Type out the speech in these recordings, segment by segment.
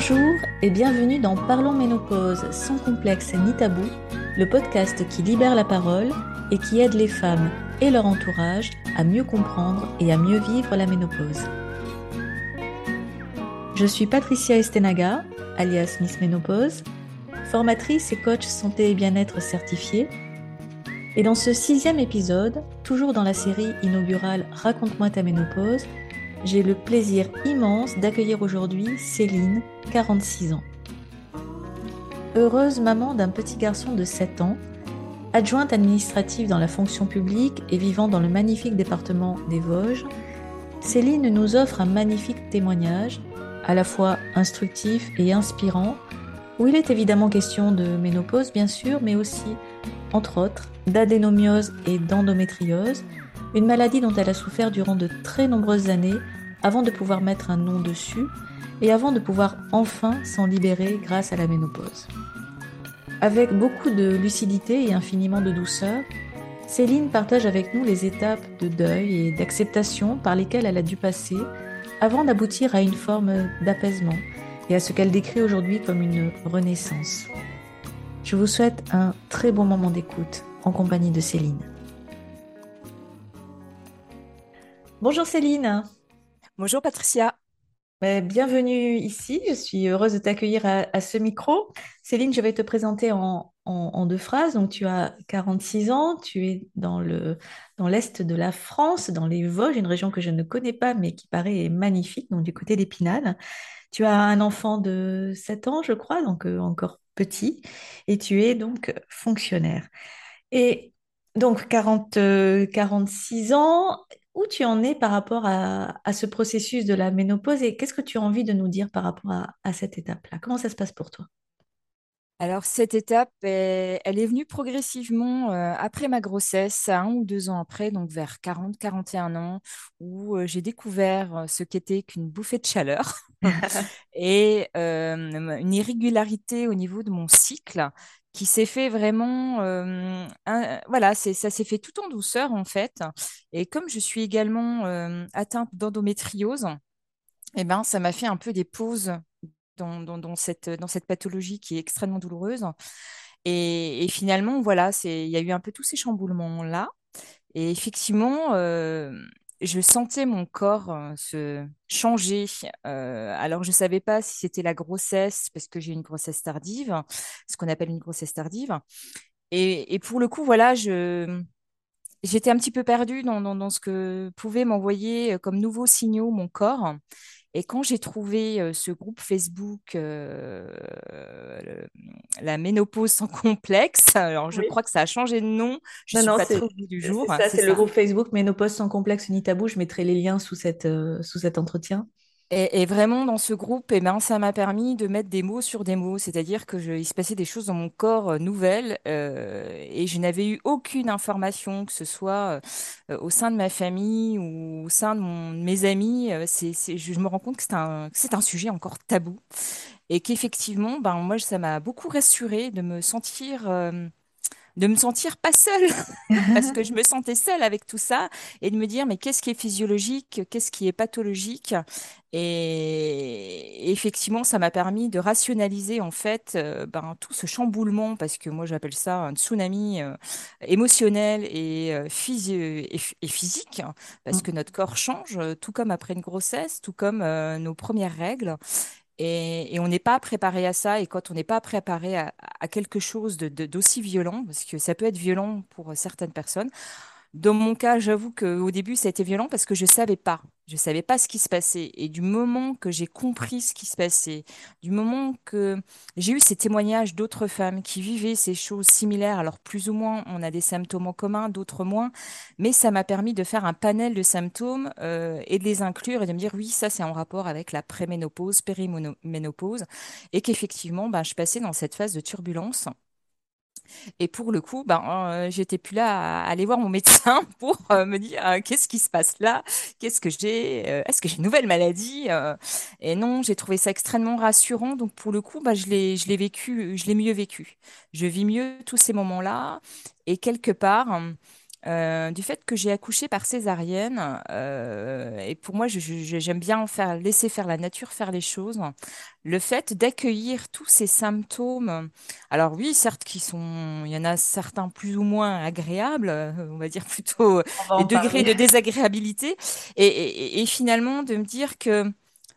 Bonjour et bienvenue dans Parlons Ménopause sans complexe ni tabou, le podcast qui libère la parole et qui aide les femmes et leur entourage à mieux comprendre et à mieux vivre la ménopause. Je suis Patricia Estenaga, alias Miss Ménopause, formatrice et coach santé et bien-être certifiée. Et dans ce sixième épisode, toujours dans la série inaugurale Raconte-moi ta ménopause, j'ai le plaisir immense d'accueillir aujourd'hui Céline, 46 ans. Heureuse maman d'un petit garçon de 7 ans, adjointe administrative dans la fonction publique et vivant dans le magnifique département des Vosges, Céline nous offre un magnifique témoignage, à la fois instructif et inspirant, où il est évidemment question de ménopause bien sûr, mais aussi, entre autres, d'adénomiose et d'endométriose, une maladie dont elle a souffert durant de très nombreuses années avant de pouvoir mettre un nom dessus et avant de pouvoir enfin s'en libérer grâce à la ménopause. Avec beaucoup de lucidité et infiniment de douceur, Céline partage avec nous les étapes de deuil et d'acceptation par lesquelles elle a dû passer avant d'aboutir à une forme d'apaisement et à ce qu'elle décrit aujourd'hui comme une renaissance. Je vous souhaite un très bon moment d'écoute en compagnie de Céline. Bonjour Céline. Bonjour Patricia. Ben, bienvenue ici, je suis heureuse de t'accueillir à, ce micro. Céline, je vais te présenter en, deux phrases. Donc, tu as 46 ans, tu es dans le dans l'est de la France, dans les Vosges, une région que je ne connais pas mais qui paraît magnifique, donc du côté d'Épinal. Tu as un enfant de 7 ans, je crois, donc euh, encore petit, et tu es donc fonctionnaire. Et donc 40, 46 euh, ans, où tu en es par rapport à, ce processus de la ménopause et qu'est-ce que tu as envie de nous dire par rapport à, cette étape-là? Comment ça se passe pour toi? Alors, cette étape, elle est venue progressivement euh, après ma grossesse, un ou deux ans après, donc vers 40-41 ans, où euh, j'ai découvert euh, ce qu'était qu'une bouffée de chaleur et une irrégularité au niveau de mon cycle qui s'est fait vraiment, voilà, ça s'est fait tout en douceur en fait. Et comme je suis également atteinte d'endométriose, eh ben, ça m'a fait un peu des pauses dans, cette, dans cette pathologie qui est extrêmement douloureuse. Et, finalement, voilà, il y a eu un peu tous ces chamboulements-là. Et effectivement, je sentais mon corps se changer. Alors, je ne savais pas si c'était la grossesse, parce que j'ai une grossesse tardive, ce qu'on appelle une grossesse tardive. Et, pour le coup, voilà, je, j'étais un petit peu perdue dans, dans ce que pouvait m'envoyer comme nouveaux signaux mon corps. Et quand j'ai trouvé ce groupe Facebook, la ménopause sans complexe, alors je crois que ça a changé de nom, je non, suis non, pas du jour. C'est ça, c'est le groupe Facebook Ménopause sans complexe ni tabou. Je mettrai les liens sous, cette, sous cet entretien. Et, vraiment, dans ce groupe, eh ben, ça m'a permis de mettre des mots sur des mots. C'est-à-dire que il se passait des choses dans mon corps euh, nouvelles euh, et je n'avais eu aucune information, que ce soit euh, au sein de ma famille ou au sein de, mes amis. c'est, c'est, je me rends compte que c'est un, un sujet encore tabou et qu'effectivement, ben, moi, ça m'a beaucoup rassurée de me sentir de me sentir pas seule, parce que je me sentais seule avec tout ça, et de me dire, mais qu'est-ce qui est physiologique, qu'est-ce qui est pathologique? Et effectivement, ça m'a permis de rationaliser en fait euh, ben, tout ce chamboulement, parce que moi j'appelle ça un tsunami euh, émotionnel et, euh, et, physique, parce mmh. que notre corps change, tout comme après une grossesse, tout comme nos premières règles. Et, on n'est pas préparé à ça. Et quand on n'est pas préparé à, quelque chose d'aussi violent, parce que ça peut être violent pour certaines personnes, dans mon cas, j'avoue qu'au début, ça a été violent parce que je ne savais pas. Je savais pas ce qui se passait. Et du moment que j'ai compris ce qui se passait, du moment que j'ai eu ces témoignages d'autres femmes qui vivaient ces choses similaires, alors plus ou moins, on a des symptômes en commun, d'autres moins, mais ça m'a permis de faire un panel de symptômes euh, et de les inclure et de me dire, oui, ça c'est en rapport avec la préménopause, périménopause, et qu'effectivement, ben, je passais dans cette phase de turbulence et pour le coup, ben, euh, j'étais plus là à aller voir mon médecin pour euh, me dire euh, qu'est-ce qui se passe là, qu'est-ce que j'ai, est-ce que j'ai une nouvelle maladie? Et non, j'ai trouvé ça extrêmement rassurant. Donc pour le coup, ben, je l'ai, je l'ai vécu, je l'ai mieux vécu. Je vis mieux tous ces moments-là. Et quelque part, euh, du fait que j'ai accouché par césarienne. euh, et pour moi, j'aime bien faire, laisser faire la nature faire les choses. Le fait d'accueillir tous ces symptômes, alors oui, certes, qui sont, il y en a certains plus ou moins agréables, euh, on va dire plutôt les en degrés parler. de désagréabilité, et, et- et finalement de me dire que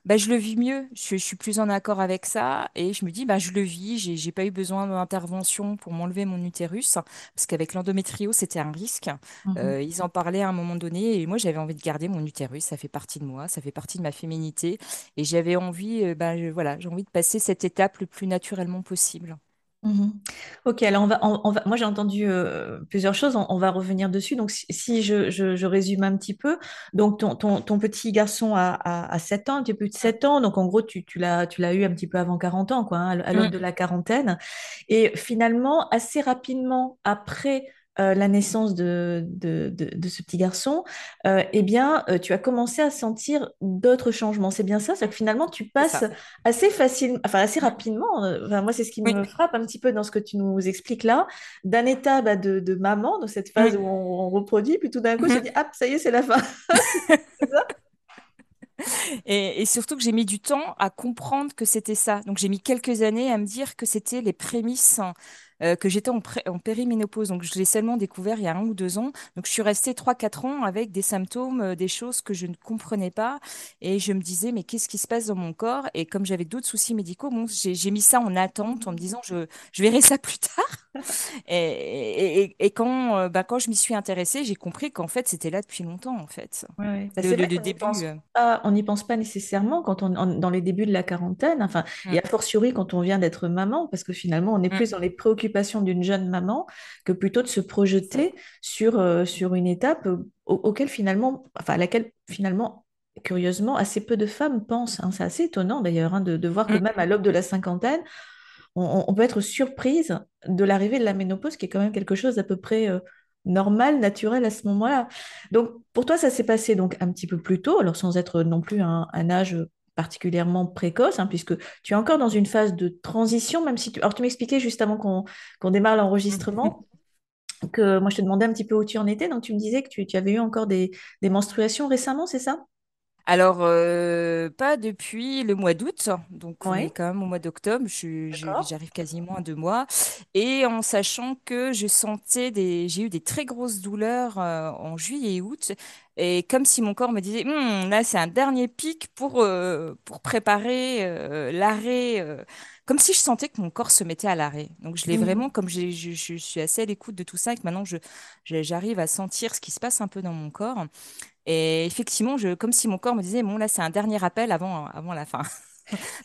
bah, je le vis mieux, je, je suis plus en accord avec ça, et je me dis, bah, je le vis, j'ai j'ai pas eu besoin d'intervention pour m'enlever mon utérus, parce qu'avec l'endométrio, c'était un risque. Mhm. Euh, ils en parlaient à un moment donné, et moi, j'avais envie de garder mon utérus, ça fait partie de moi, ça fait partie de ma féminité, et j'avais envie, euh, bah, je- voilà, j'ai envie de passer cette étape le plus naturellement possible. Mhm. Ok, alors on va, on, on va, moi j'ai entendu euh, plusieurs choses, on, on va revenir dessus. Donc si, si je, je- je résume un petit peu, donc ton, ton, ton petit garçon a, a, a 7 ans, un petit peu plus de 7 ans, donc en gros tu, tu l'as, tu l'as eu un petit peu avant 40 ans, quoi, hein, à l'aube Mm, de la quarantaine. Et finalement, assez rapidement après euh, la naissance de, de, de, de ce petit garçon, euh, eh bien, euh, tu as commencé à sentir d'autres changements. C'est bien ça? C'est que finalement, tu passes assez facilement, enfin assez rapidement. Enfin, moi, c'est ce qui Oui. me frappe un petit peu dans ce que tu nous expliques là, d'un état bah, de, de maman, dans cette phase où on, on reproduit, puis tout d'un coup, je mhm. dis, ah, ça y est, c'est la fin. Et, et surtout que j'ai mis du temps à comprendre que c'était ça. Donc j'ai mis quelques années à me dire que c'était les prémices, euh, que j'étais en, en périménopause. Donc je l'ai seulement découvert il y a un ou deux ans. Donc je suis restée trois, quatre ans avec des symptômes, euh, des choses que je ne comprenais pas. Et je me disais, mais qu'est-ce qui se passe dans mon corps? Et comme j'avais d'autres soucis médicaux, bon, j'ai mis ça en attente en me disant, je, je verrai ça plus tard. Et, et, et- et quand, euh, bah, quand je m'y suis intéressée, j'ai compris qu'en fait, c'était là depuis longtemps, en fait. Ouais. Bah, Le, le- le début. on n'y pense pas nécessairement quand on, dans les débuts de la quarantaine, enfin, et Mm, a fortiori quand on vient d'être maman, parce que finalement, on est mm, plus dans les préoccupations d'une jeune maman que plutôt de se projeter sur, euh, sur une étape euh, au- auquel finalement, enfin, à laquelle finalement, curieusement, assez peu de femmes pensent. hein. C'est assez étonnant d'ailleurs hein, de, de voir que Mm. même à l'aube de la cinquantaine, on, on peut être surprise de l'arrivée de la ménopause, qui est quand même quelque chose d'à peu près euh, normal, naturel à ce moment-là. Donc, pour toi, ça s'est passé donc un petit peu plus tôt, alors sans être non plus un, un âge particulièrement précoce, hein, puisque tu es encore dans une phase de transition, même si tu... Alors, tu m'expliquais juste avant qu'on démarre l'enregistrement que moi, je te demandais un petit peu où tu en étais, donc tu me disais que tu, tu avais eu encore des, des menstruations récemment, c'est ça? Alors, euh, pas depuis le mois d'août, donc on est Oui, quand même au mois d'octobre, je- je- d'accord. j'arrive quasiment à deux mois, et en sachant que je sentais des, j'ai eu des très grosses douleurs euh, en juillet et août, et comme si mon corps me disait, Hum, là c'est un dernier pic pour, euh, pour préparer euh, l'arrêt, euh, comme si je sentais que mon corps se mettait à l'arrêt. Donc je l'ai Mhm. vraiment, comme j'ai- je, je suis assez à l'écoute de tout ça, et que maintenant je, je- j'arrive à sentir ce qui se passe un peu dans mon corps. Et effectivement, je, comme si mon corps me disait, bon, là, c'est un dernier appel avant, avant la fin.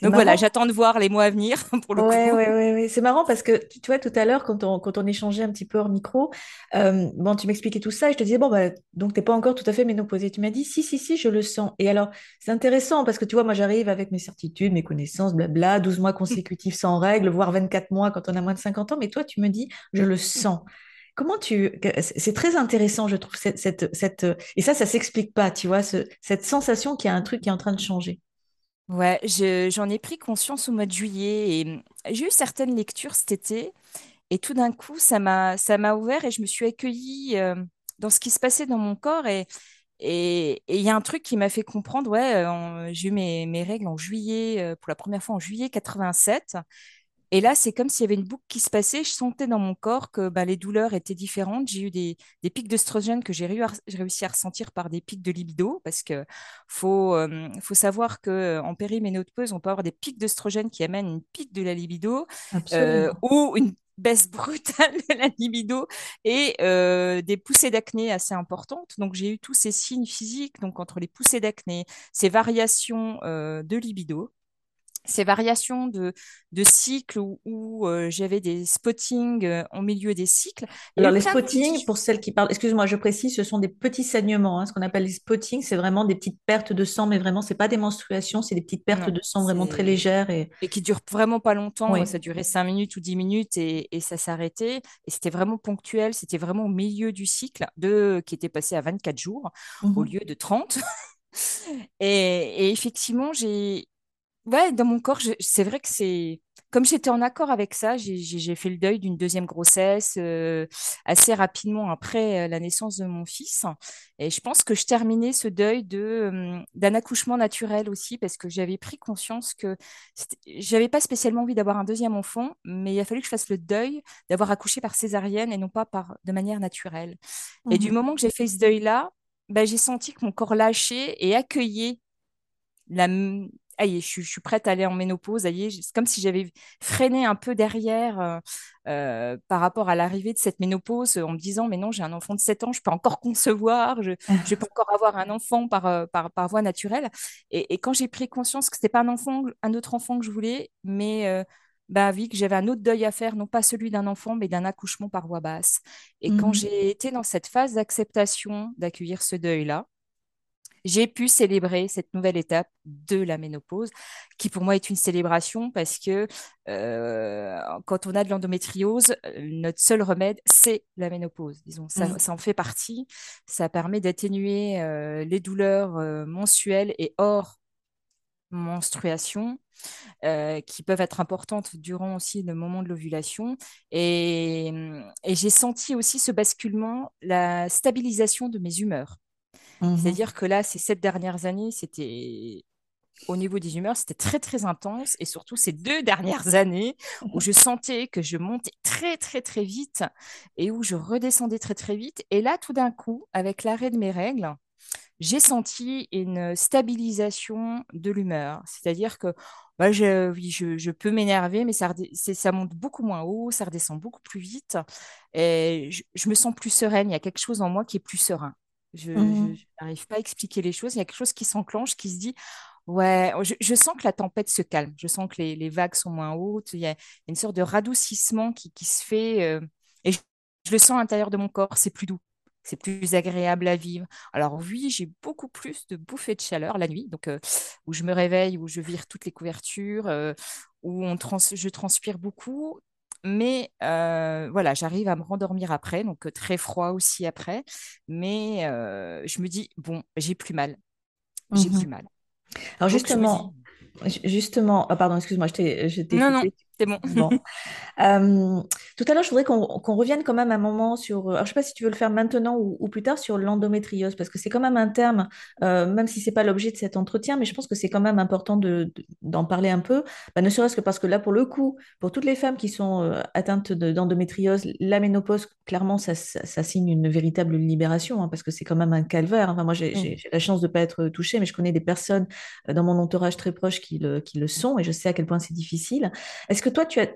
Donc voilà, j'attends de voir les mois à venir pour le Ouais, coup. ouais, ouais, ouais. C'est marrant parce que tu tu vois, tout à l'heure, quand on, quand on échangeait un petit peu hors micro, euh, bon, tu m'expliquais tout ça et je te disais, bon, bah, donc t'es pas encore tout à fait ménopausée. Tu m'as dit, si, si, si, je le sens. Et alors, c'est intéressant parce que tu vois, moi, j'arrive avec mes certitudes, mes connaissances, blabla, 12 mois consécutifs sans règles, voire 24 mois quand on a moins de 50 ans. Mais toi, tu me dis, je le sens. Comment tu... C'est très intéressant, je trouve, cette, cette. Et ça, ça s'explique pas, tu vois, ce- cette sensation qu'il y a un truc qui est en train de changer. Ouais, je- j'en ai pris conscience au mois de juillet et hum, j'ai eu certaines lectures cet été et tout d'un coup, ça m'a, ça m'a ouvert et je me suis accueillie euh, dans ce qui se passait dans mon corps et et il y a un truc qui m'a fait comprendre, ouais, euh, j'ai eu mes, mes règles en juillet, euh, pour la première fois en juillet 87. Et là, c'est comme s'il y avait une boucle qui se passait. Je sentais dans mon corps que bah, les douleurs étaient différentes. J'ai eu des, des pics d'œstrogène que j'ai réu- j'ai réussi à ressentir par des pics de libido parce que faut, euh, faut savoir que en périménopause, on peut avoir des pics d'œstrogène qui amènent une pique de la libido euh, ou une baisse brutale de la libido et euh, des poussées d'acné assez importantes. Donc, j'ai eu tous ces signes physiques, donc entre les poussées d'acné, ces variations euh, de libido ces variations de, de cycles où, où, euh, j'avais des spottings euh, en milieu des cycles. Alors, les spottings, pour celles qui parlent, excuse-moi, je précise, ce sont des petits saignements. hein. Ce qu'on appelle les spottings, c'est vraiment des petites pertes de sang, mais vraiment, c'est pas des menstruations, c'est des petites pertes Non, de sang vraiment très légères. Et Et qui durent vraiment pas longtemps, oui. ça durait 5 minutes ou 10 minutes et, et ça s'arrêtait. Et c'était vraiment ponctuel, c'était vraiment au milieu du cycle de, qui était passé à 24 jours au Mhm. lieu de 30. Et, et effectivement, j'ai, Ouais, dans mon corps, je- c'est vrai que c'est comme j'étais en accord avec ça, j'ai fait le deuil d'une deuxième grossesse euh, assez rapidement après euh, la naissance de mon fils. Et je pense que je terminais ce deuil de d'un accouchement naturel aussi parce que j'avais pris conscience que j'avais pas spécialement envie d'avoir un deuxième enfant, mais il a fallu que je fasse le deuil d'avoir accouché par césarienne et non pas par de manière naturelle. Et du mmh moment que j'ai fait ce deuil-là, ben, j'ai senti que mon corps lâchait et accueillait la, je, suis prête à aller en ménopause, c'est comme si j'avais freiné un peu derrière euh, euh, par rapport à l'arrivée de cette ménopause en me disant, mais non, j'ai un enfant de 7 ans, je peux encore concevoir, je, je peux encore avoir un enfant par, euh, par, par voie naturelle. Et, quand j'ai pris conscience que ce n'était pas un enfant, un autre enfant que je voulais, mais bah, vu que j'avais un autre deuil à faire, non pas celui d'un enfant, mais d'un accouchement par voie basse. Et quand mmh j'ai été dans cette phase d'acceptation d'accueillir ce deuil-là, j'ai pu célébrer cette nouvelle étape de la ménopause, qui pour moi est une célébration parce que euh, quand on a de l'endométriose, notre seul remède, c'est la ménopause. Disons, ça, mmh. en fait partie. Ça permet d'atténuer euh, les douleurs euh, mensuelles et hors menstruation. qui peuvent être importantes durant aussi le moment de l'ovulation. et j'ai senti aussi ce basculement, la stabilisation de mes humeurs. Mmh C'est-à-dire que là, ces sept dernières années, c'était au niveau des humeurs, c'était très très intense et surtout ces deux dernières années où je sentais que je montais très très très vite et où je redescendais très très vite. Et là, tout d'un coup, avec l'arrêt de mes règles, j'ai senti une stabilisation de l'humeur. C'est-à-dire que bah, je, peux m'énerver, mais ça, monte beaucoup moins haut, ça redescend beaucoup plus vite et je me sens plus sereine. Il y a quelque chose en moi qui est plus serein. Je mmh n'arrive pas à expliquer les choses. Il y a quelque chose qui s'enclenche, qui se dit Ouais, je, sens que la tempête se calme. Je sens que les, vagues sont moins hautes. Il y a une sorte de radoucissement qui, se fait. Euh, et je, le sens à l'intérieur de mon corps. C'est plus doux. C'est plus agréable à vivre. Alors, oui, j'ai beaucoup plus de bouffées de chaleur la nuit, donc euh, où je me réveille, où je vire toutes les couvertures, euh, où on je transpire beaucoup mais euh, voilà, j'arrive à me rendormir après, donc très froid aussi après. Mais euh, je me dis, bon, j'ai plus mal. J'ai mmh plus mal. Alors justement, justement, ah, pardon, excuse-moi, je t'ai Non, non, c'est bon. Euh, tout à l'heure, je voudrais qu'on revienne quand même un moment sur. Alors, je ne sais pas si tu veux le faire maintenant ou, plus tard sur l'endométriose, parce que c'est quand même un terme, euh, même si ce n'est pas l'objet de cet entretien, mais je pense que c'est quand même important d'en parler un peu, bah, ne serait-ce que parce que là, pour le coup, pour toutes les femmes qui sont euh, atteintes d'endométriose, la ménopause, clairement, ça, ça, signe une véritable libération, hein, parce que c'est quand même un calvaire. Enfin, moi, j'ai mmh. la chance de ne pas être touchée, mais je connais des personnes dans mon entourage très proche qui le, qui le sont, et je sais à quel point c'est difficile. Est-ce que toi, tu as,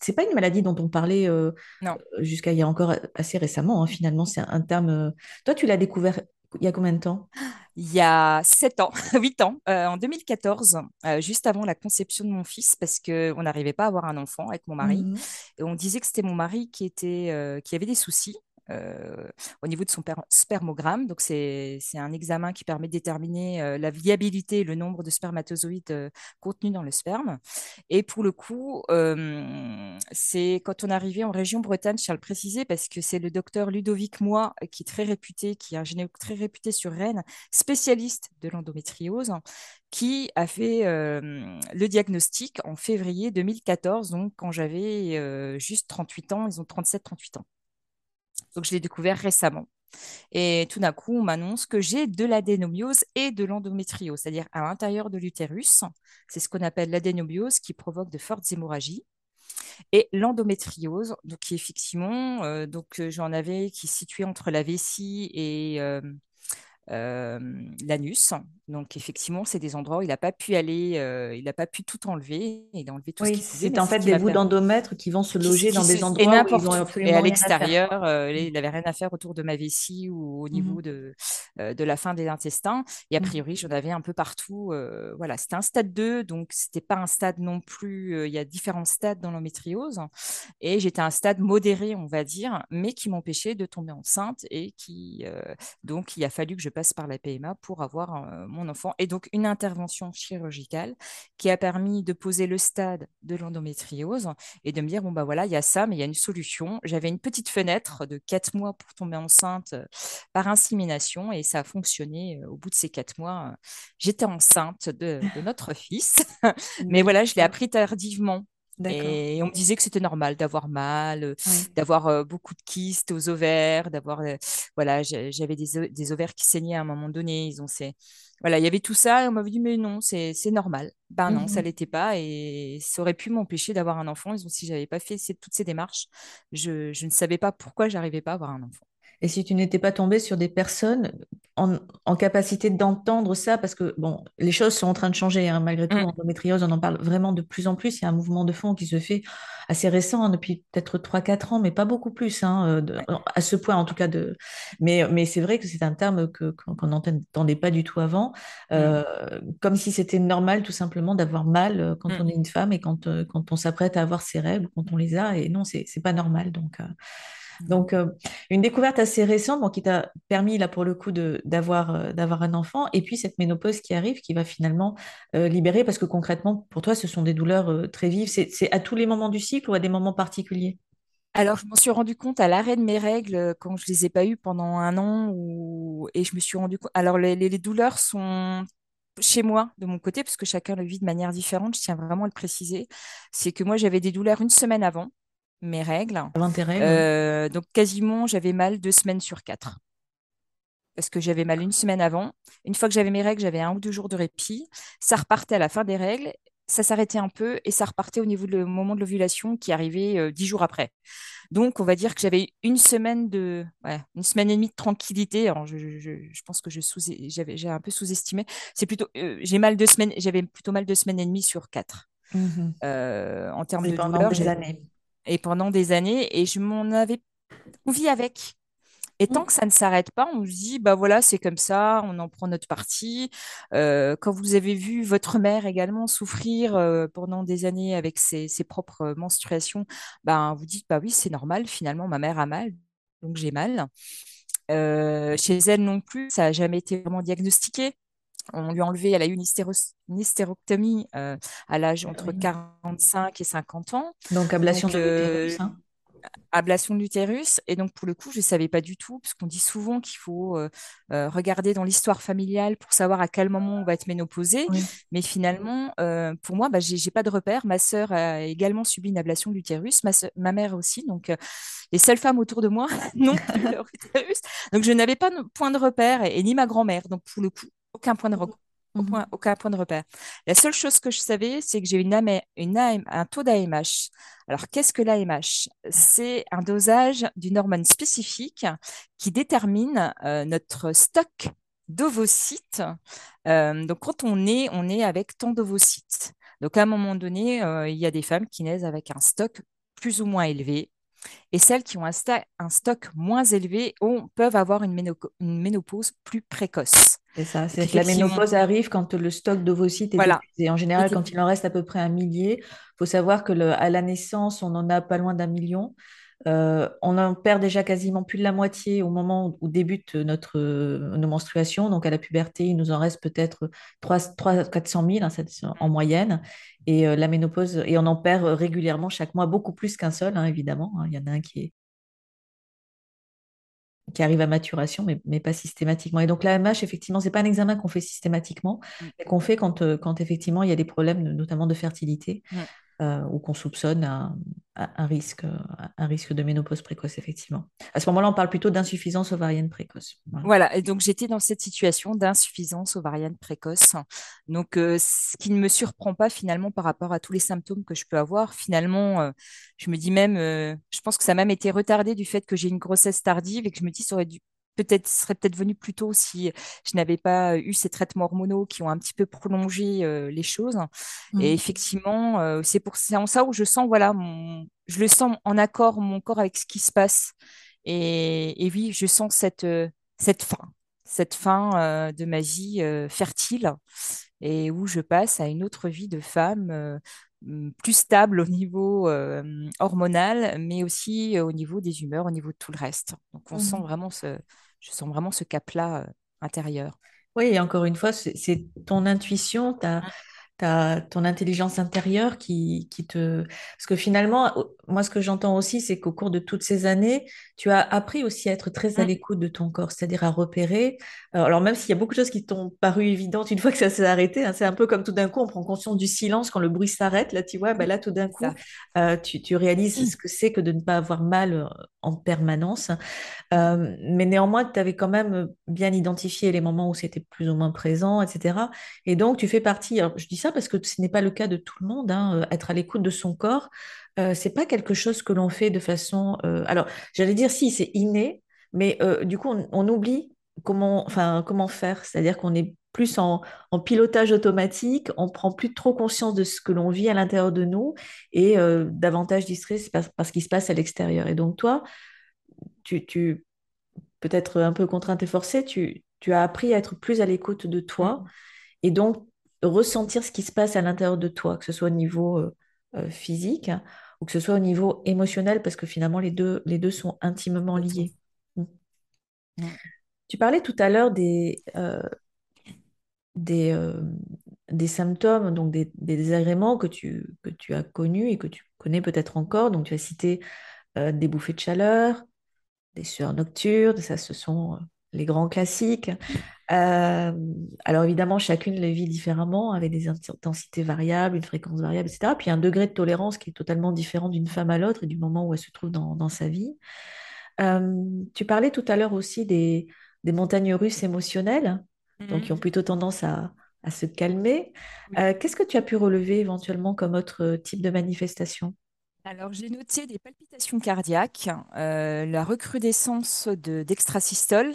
c'est pas une maladie dont on parlait euh, euh, jusqu'à il y a encore assez récemment, hein, finalement, c'est un, terme. Euh, toi, tu l'as découvert il y a combien de temps? Il y a 7 ans, 8 ans, en 2014, juste avant la conception de mon fils, parce qu'on n'arrivait pas à avoir un enfant avec mon mari. Mmh Et on disait que c'était mon mari qui, était, qui avait des soucis. Euh, au niveau de son spermogramme. Donc, c'est un examen qui permet de déterminer euh, la viabilité et le nombre de spermatozoïdes euh, contenus dans le sperme. Et pour le coup, c'est quand on est arrivé en région Bretagne, je tiens à le préciser, parce que c'est le docteur Ludovic Moi, qui est très réputé, qui est un gynécologue très réputé sur Rennes, spécialiste de l'endométriose, qui a fait le diagnostic en février 2014, donc quand j'avais juste 38 ans, ils ont 37-38 ans. Donc, je l'ai découvert récemment. Et tout d'un coup, on m'annonce que j'ai de l'adénomiose et de l'endométriose, c'est-à-dire à, l'intérieur de l'utérus. C'est ce qu'on appelle l'adénomiose qui provoque de fortes hémorragies. Et l'endométriose, donc qui effectivement, euh, donc euh, j'en avais qui est située entre la vessie et euh, l'anus. Donc effectivement, c'est des endroits où il n'a pas pu aller, euh, il n'a pas pu tout enlever. Il a enlevé tout ce C'est en fait des bouts d'endomètre qui vont se loger dans des endroits où ils ont absolument et à l'extérieur. Euh, il n'avait rien à faire autour de ma vessie ou au mmh niveau de, de la fin des intestins. Et a mmh. priori, j'en avais un peu partout. voilà, c'était un stade 2, donc c'était pas un stade non plus. il y a différents stades dans l'endométriose. Et j'étais à un stade modéré, on va dire, mais qui m'empêchait de tomber enceinte et qui donc il a fallu que je passe par la PMA pour avoir euh, mon enfant. Et donc, une intervention chirurgicale qui a permis de poser le stade de l'endométriose et de me dire, bon, bah voilà, il y a ça, mais il y a une solution. J'avais une petite fenêtre de quatre mois pour tomber enceinte par insémination et ça a fonctionné. Au bout de ces quatre mois, j'étais enceinte de, de notre fils. mais voilà, je l'ai appris tardivement. Et on me disait que c'était normal d'avoir mal, d'avoir beaucoup de kystes aux ovaires, d'avoir, voilà, j'avais des, des ovaires qui saignaient à un moment donné. Ils ont, c'est, voilà, il y avait tout ça et on m'avait dit, mais non, c'est, c'est normal. Ben non, ça Mhm. l'était pas et ça aurait pu m'empêcher d'avoir un enfant. Ils ont, si j'avais pas fait ces- toutes ces démarches, je, je ne savais pas pourquoi j'arrivais pas à avoir un enfant. Et si tu n'étais pas tombé sur des personnes en, en capacité d'entendre ça, parce que bon, les choses sont en train de changer, hein, malgré tout, Mm, l'endométriose, on en parle vraiment de plus en plus. Il y a un mouvement de fond qui se fait assez récent, hein, depuis peut-être trois quatre ans, mais pas beaucoup plus, hein, euh, de- à ce point en tout cas. De... Mais, mais c'est vrai que c'est un terme qu'on n'entendait pas du tout avant, mm, euh, comme si c'était normal tout simplement d'avoir mal euh, quand mm, on est une femme et quand, quand on s'apprête à avoir ses règles, quand on les a. Et non, c'est pas normal. Donc, euh, mm. Donc, euh, une découverte assez récente, qui t'a permis, là, pour le coup, euh, d'avoir un enfant, et puis cette ménopause qui arrive, qui va finalement euh, libérer, parce que concrètement, pour toi, ce sont des douleurs très vives. C'est, à tous les moments du cycle ou à des moments particuliers? Alors, je m'en suis rendu compte à l'arrêt de mes règles quand je les ai pas eues pendant un an ou... et je me suis rendu compte. Alors, les douleurs sont chez moi, de mon côté, parce que chacun le vit de manière différente. Je tiens vraiment à le préciser. C'est que moi, j'avais des douleurs une semaine avant mes règles. Oui. Euh, donc, quasiment, j'avais mal deux semaines sur quatre. Parce que j'avais mal une semaine avant. Une fois que j'avais mes règles, j'avais un ou deux jours de répit. Ça repartait à la fin des règles. Ça s'arrêtait un peu et ça repartait au niveau du moment de l'ovulation qui arrivait euh, dix jours après. Donc, on va dire que j'avais une semaine de, ouais, une semaine et demie de tranquillité. Alors, je, je- je- je pense que je sous, j'avais, j'ai un peu sous-estimé. C'est plutôt, euh, j'ai mal deux semaines, j'avais plutôt mal deux semaines et demie sur quatre euh, en termes de douleur. des années. Et pendant des années, et je m'en avais, on vit avec. Et tant Mhm. que ça ne s'arrête pas, on se dit, bah voilà, c'est comme ça, on en prend notre parti. Euh, quand vous avez vu votre mère également souffrir euh, pendant des années avec ses, ses propres menstruations, ben, vous dites, bah oui, c'est normal, finalement, ma mère a mal, donc j'ai mal. Euh, chez elle non plus, ça n'a jamais été vraiment diagnostiqué. On lui a enlevé, elle a eu une, hystéros- une hystérectomie euh, à l'âge Ah entre oui. 45 et 50 ans. Donc, ablation Donc, de euh, l'utérus, hein. ablation de l'utérus. Et donc, pour le coup, je ne savais pas du tout, parce qu'on dit souvent qu'il faut euh, euh, regarder dans l'histoire familiale pour savoir à quel moment on va être ménopausé. Oui. Mais finalement, euh, pour moi, bah, j'ai j'ai pas de repère. Ma sœur a également subi une ablation de l'utérus, ma, ma mère aussi. Donc, euh, les seules femmes autour de moi n'ont plus leur utérus. Donc, je n'avais pas de point de repère, et, et ni ma grand-mère. Donc, pour le coup, aucun point de repère. Mhm. Aucun point de repère. La seule chose que je savais, c'est que j'ai une AM une AM un taux d'AMH alors, qu'est-ce que l'AMH? C'est un dosage d'une hormone spécifique qui détermine euh, notre stock d'ovocytes. Euh, donc, quand on est, on est avec tant d'ovocytes. Donc, à un moment donné, euh, il y a des femmes qui naissent avec un stock plus ou moins élevé. Et celles qui ont un, stock moins élevé ont- peuvent avoir une, méno- une ménopause plus précoce. C'est ça, c'est que la ménopause arrive quand le stock d'ovocytes est voilà. épuisé. En général, quand il en reste à peu près un millier, il faut savoir que le- à la naissance, on en a pas loin d'un million. Euh, on en perd déjà quasiment plus de la moitié au moment où, débute notre, euh, nos menstruations. Donc à la puberté, il nous en reste peut-être 3, 3 400 000 hein, en moyenne. Et euh, la ménopause, et on en perd régulièrement chaque mois, beaucoup plus qu'un seul, hein, évidemment. hein. Il y en a un qui est qui arrive à maturation, mais, mais pas systématiquement. Et donc l'AMH, effectivement, c'est pas un examen qu'on fait systématiquement, Mm, mais qu'on fait quand, euh, quand effectivement il y a des problèmes, notamment de fertilité, mm. Euh, ou qu'on soupçonne un, un risque, un risque de ménopause précoce, effectivement. À ce moment-là, on parle plutôt d'insuffisance ovarienne précoce. Voilà. Et donc j'étais dans cette situation d'insuffisance ovarienne précoce. Donc, euh, ce qui ne me surprend pas finalement par rapport à tous les symptômes que je peux avoir. Finalement, euh, je me dis même, je pense que ça a même été retardé du fait que j'ai une grossesse tardive et que je me dis, ça aurait dû peut-être serait peut-être venu plus tôt si je n'avais pas eu ces traitements hormonaux qui ont un petit peu prolongé euh, les choses. Et Mm. effectivement, euh, c'est pour c'est en ça où je sens, voilà, mon, je le sens en accord, mon corps avec ce qui se passe. Et, et oui, je sens cette, euh, cette fin, cette fin euh, de ma vie euh, fertile et où je passe à une autre vie de femme euh, plus stable au niveau euh, hormonal, mais aussi euh, au niveau des humeurs, au niveau de tout le reste. Donc on sent Mhm. vraiment ce, je sens vraiment ce cap-là euh, intérieur. Oui, et encore une fois, c'est c'est ton intuition, ta, ta- ton intelligence intérieure qui, qui te... Parce que finalement, moi, ce que j'entends aussi, c'est qu'au cours de toutes ces années, tu as appris aussi à être très à l'écoute de ton corps, c'est-à-dire à repérer. Alors, même s'il y a beaucoup de choses qui t'ont paru évidentes une fois que ça s'est arrêté, hein, c'est un peu comme tout d'un coup, on prend conscience du silence quand le bruit s'arrête. Là, tu vois, bah là, tout d'un coup, euh, tu, tu réalises ce que c'est que de ne pas avoir mal euh, en permanence. Euh, mais néanmoins, tu avais quand même bien identifié les moments où c'était plus ou moins présent, etc. Et donc, tu fais partie. Alors, je dis ça parce que ce n'est pas le cas de tout le monde. hein, euh, être à l'écoute de son corps, euh, c'est pas quelque chose que l'on fait de façon. euh, alors, j'allais dire si, c'est inné, mais euh, du coup, on, on oublie comment, enfin, comment faire. C'est-à-dire qu'on est plus en, en pilotage automatique, on prend plus trop conscience de ce que l'on vit à l'intérieur de nous et davantage distrait par, par ce qui se passe à l'extérieur. Et donc, toi, tu, tu peut-être un peu contrainte et forcée, tu, tu as appris à être plus à l'écoute de toi et donc ressentir ce qui se passe à l'intérieur de toi, que ce soit au niveau euh, euh, physique hein, ou que ce soit au niveau émotionnel, parce que finalement les deux, les deux sont intimement liés. Mm. Tu parlais tout à l'heure des, euh, des, euh, des symptômes, donc des, des désagréments que tu, que tu as connus et que tu connais peut-être encore. Donc tu as cité des bouffées de chaleur, des sueurs nocturnes, ça ce sont les grands classiques. Euh, alors évidemment, chacune les vit différemment, avec des intensités variables, une fréquence variable, etc. Puis un degré de tolérance qui est totalement différent d'une femme à l'autre et du moment où elle se trouve dans, dans sa vie. Euh, tu parlais tout à l'heure aussi des, des montagnes russes émotionnelles, donc qui ont plutôt tendance à, à se calmer. Euh, qu'est-ce que tu as pu relever éventuellement comme autre type de manifestation? Alors, j'ai noté des palpitations cardiaques, euh, la recrudescence de d'extrasystole.